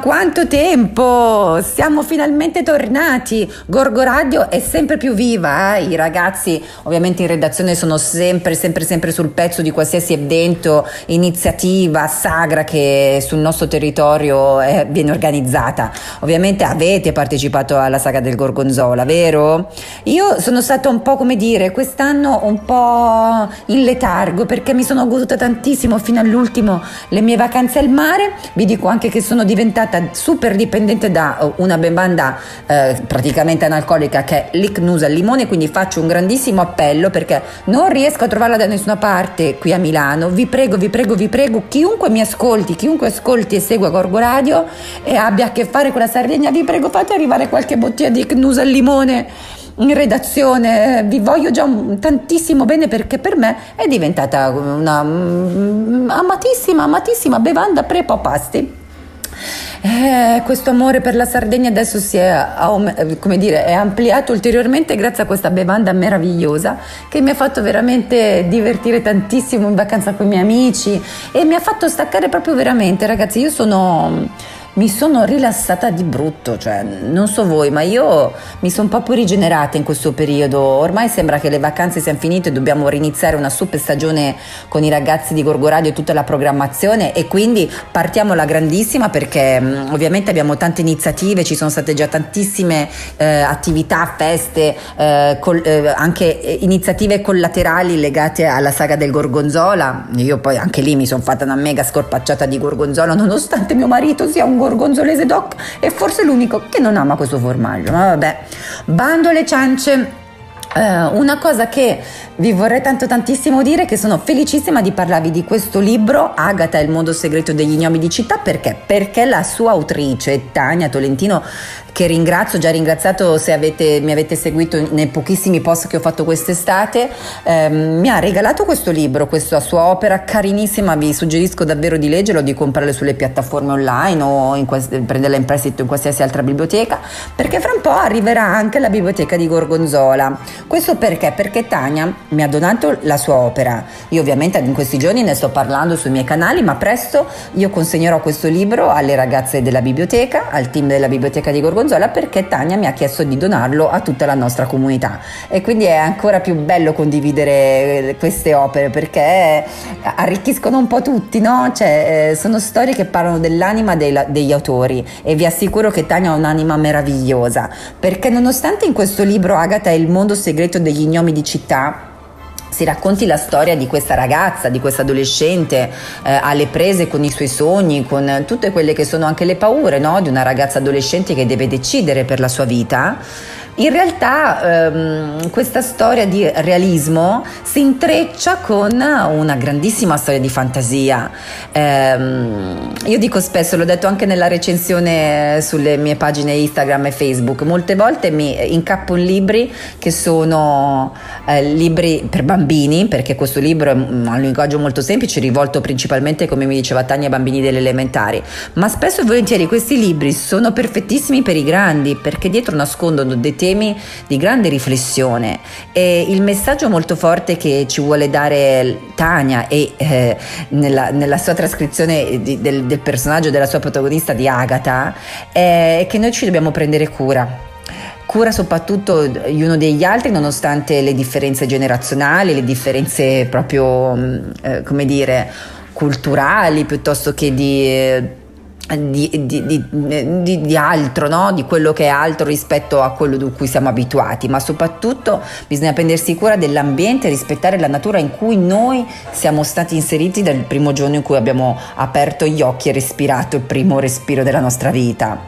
Quanto tempo! Siamo finalmente tornati. Gorgo Radio è sempre più viva. Eh? I ragazzi, ovviamente in redazione, sono sempre, sempre, sempre sul pezzo di qualsiasi evento, iniziativa, sagra che sul nostro territorio è, viene organizzata. Ovviamente avete partecipato alla saga del Gorgonzola, vero? Io sono stata un po' come dire, quest'anno un po' in letargo perché mi sono goduta tantissimo fino all'ultimo le mie vacanze al mare. Vi dico anche che sono diventata diventata super dipendente da uh, una bevanda eh, praticamente analcolica che è l'icnus al limone, quindi faccio un grandissimo appello perché non riesco a trovarla da nessuna parte qui a Milano. Vi prego, vi prego, vi prego, chiunque mi ascolti, chiunque ascolti e segua Gorgo Radio e abbia a che fare con la Sardegna, vi prego fate arrivare qualche bottiglia di icnus al limone in redazione, vi voglio già tantissimo bene perché per me è diventata una mm, amatissima, amatissima bevanda pre-popasti eh, questo amore per la Sardegna adesso si è, come dire, è ampliato ulteriormente grazie a questa bevanda meravigliosa che mi ha fatto veramente divertire tantissimo in vacanza con i miei amici e mi ha fatto staccare proprio veramente, ragazzi. Io sono mi sono rilassata di brutto, cioè non so voi, ma io mi sono proprio rigenerata in questo periodo. Ormai sembra che le vacanze siano finite e dobbiamo riniziare una super stagione con i ragazzi di Gorgoradio e tutta la programmazione e quindi partiamo alla grandissima perché mh, ovviamente abbiamo tante iniziative, ci sono state già tantissime eh, attività, feste, eh, col, eh, anche iniziative collaterali legate alla saga del Gorgonzola. Io poi anche lì mi sono fatta una mega scorpacciata di Gorgonzola nonostante mio marito sia un gorgonzolese doc è forse l'unico che non ama questo formaggio, ma vabbè. Bando alle ciance. Uh, una cosa che vi vorrei tanto tantissimo dire è che sono felicissima di parlarvi di questo libro Agata e il mondo segreto degli gnomi di città perché? Perché la sua autrice Tania Tolentino che ringrazio, già ringraziato se avete, mi avete seguito nei pochissimi post che ho fatto quest'estate, ehm, mi ha regalato questo libro, questa sua opera carinissima, vi suggerisco davvero di leggerlo, di comprarlo sulle piattaforme online o in quest- prenderla in prestito in qualsiasi altra biblioteca, perché fra un po' arriverà anche la biblioteca di Gorgonzola. Questo perché? Perché Tania mi ha donato la sua opera. Io ovviamente in questi giorni ne sto parlando sui miei canali, ma presto io consegnerò questo libro alle ragazze della biblioteca, al team della biblioteca di Gorgonzola perché Tania mi ha chiesto di donarlo a tutta la nostra comunità e quindi è ancora più bello condividere eh, queste opere perché arricchiscono un po' tutti, no? Cioè, eh, sono storie che parlano dell'anima dei, degli autori e vi assicuro che Tania ha un'anima meravigliosa perché nonostante in questo libro Agata è il mondo segreto degli gnomi di città si racconti la storia di questa ragazza, di questa adolescente eh, alle prese con i suoi sogni, con tutte quelle che sono anche le paure no? di una ragazza adolescente che deve decidere per la sua vita in realtà ehm, questa storia di realismo si intreccia con una grandissima storia di fantasia. Ehm, io dico spesso, l'ho detto anche nella recensione sulle mie pagine Instagram e Facebook, molte volte mi incappo in libri che sono eh, libri per bambini, perché questo libro ha un linguaggio molto semplice, rivolto principalmente, come mi diceva Tania, ai bambini delle elementari, ma spesso e volentieri questi libri sono perfettissimi per i grandi, perché dietro nascondono dei temi temi di grande riflessione. E il messaggio molto forte che ci vuole dare Tania e eh, nella, nella, sua trascrizione di, del, del personaggio della sua protagonista di Agatha è che noi ci dobbiamo prendere cura. Cura soprattutto gli uno degli altri nonostante le differenze generazionali, le differenze proprio, mm, eh, come dire, culturali piuttosto che di eh, di, di, di, di, altro, no? di quello che è altro rispetto a quello di cui siamo abituati, ma soprattutto bisogna prendersi cura dell'ambiente e rispettare la natura in cui noi siamo stati inseriti dal primo giorno in cui abbiamo aperto gli occhi e respirato il primo respiro della nostra vita.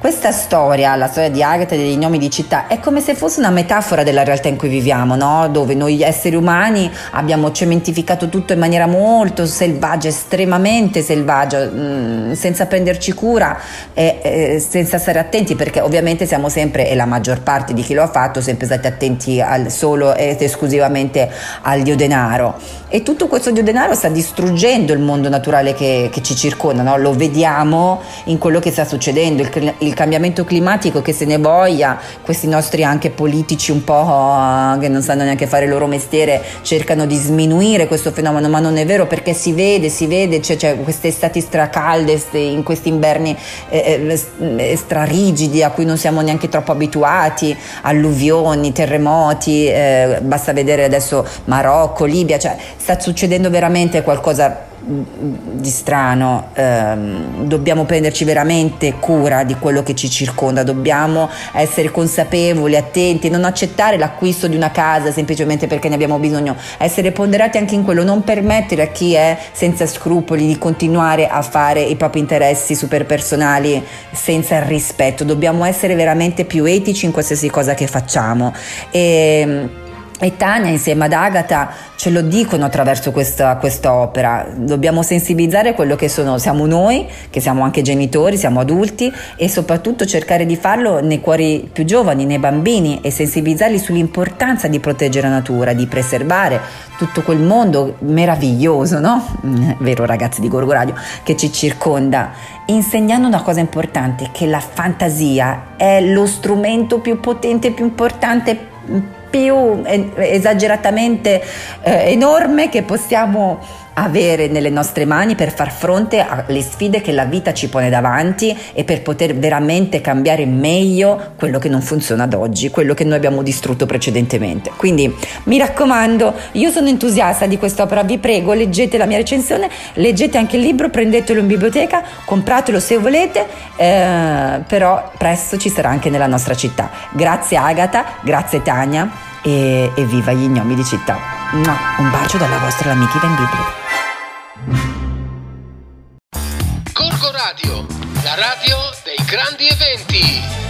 Questa storia, la storia di Agatha e degli nomi di città, è come se fosse una metafora della realtà in cui viviamo, no? dove noi esseri umani abbiamo cementificato tutto in maniera molto selvaggia, estremamente selvaggia, mh, mm, senza prenderci cura e, e, senza stare attenti, perché ovviamente siamo sempre, e la maggior parte di chi lo ha fatto, sempre stati attenti al, solo ed esclusivamente al dio denaro. E tutto questo dio denaro sta distruggendo il mondo naturale che, che ci circonda, no? lo vediamo in quello che sta succedendo, il, il il cambiamento climatico che se ne voglia, questi nostri anche politici un po' eh, che non sanno neanche fare il loro mestiere cercano di sminuire questo fenomeno, ma non è vero perché si vede, si vede, c'è, c'è queste estati stracalde, in questi inverni eh, eh, strarigidi a cui non siamo neanche troppo abituati, alluvioni, terremoti, eh, basta vedere adesso Marocco, Libia, cioè sta succedendo veramente qualcosa di strano, ehm, dobbiamo prenderci veramente cura di quello che ci circonda, dobbiamo essere consapevoli, attenti, non accettare l'acquisto di una casa semplicemente perché ne abbiamo bisogno, essere ponderati anche in quello, non permettere a chi è senza scrupoli di continuare a fare i propri interessi super personali senza rispetto, dobbiamo essere veramente più etici in qualsiasi cosa che facciamo. E, e Tania insieme ad Agata ce lo dicono attraverso questa, opera. Dobbiamo sensibilizzare quello che sono, siamo noi, che siamo anche genitori, siamo adulti e soprattutto cercare di farlo nei cuori più giovani, nei bambini e sensibilizzarli sull'importanza di proteggere la natura, di preservare tutto quel mondo meraviglioso, no? Vero ragazzi di Gorgo Radio, che ci circonda, insegnando una cosa importante, che la fantasia è lo strumento più potente, più importante più esageratamente eh, enorme che possiamo avere nelle nostre mani per far fronte alle sfide che la vita ci pone davanti e per poter veramente cambiare meglio quello che non funziona ad oggi, quello che noi abbiamo distrutto precedentemente. Quindi mi raccomando, io sono entusiasta di quest'opera, vi prego, leggete la mia recensione, leggete anche il libro, prendetelo in biblioteca, compratelo se volete, eh, però presto ci sarà anche nella nostra città. Grazie Agata, grazie Tania e, e viva gli gnomi di città. Un bacio dalla vostra amica Ivan Bibli. need.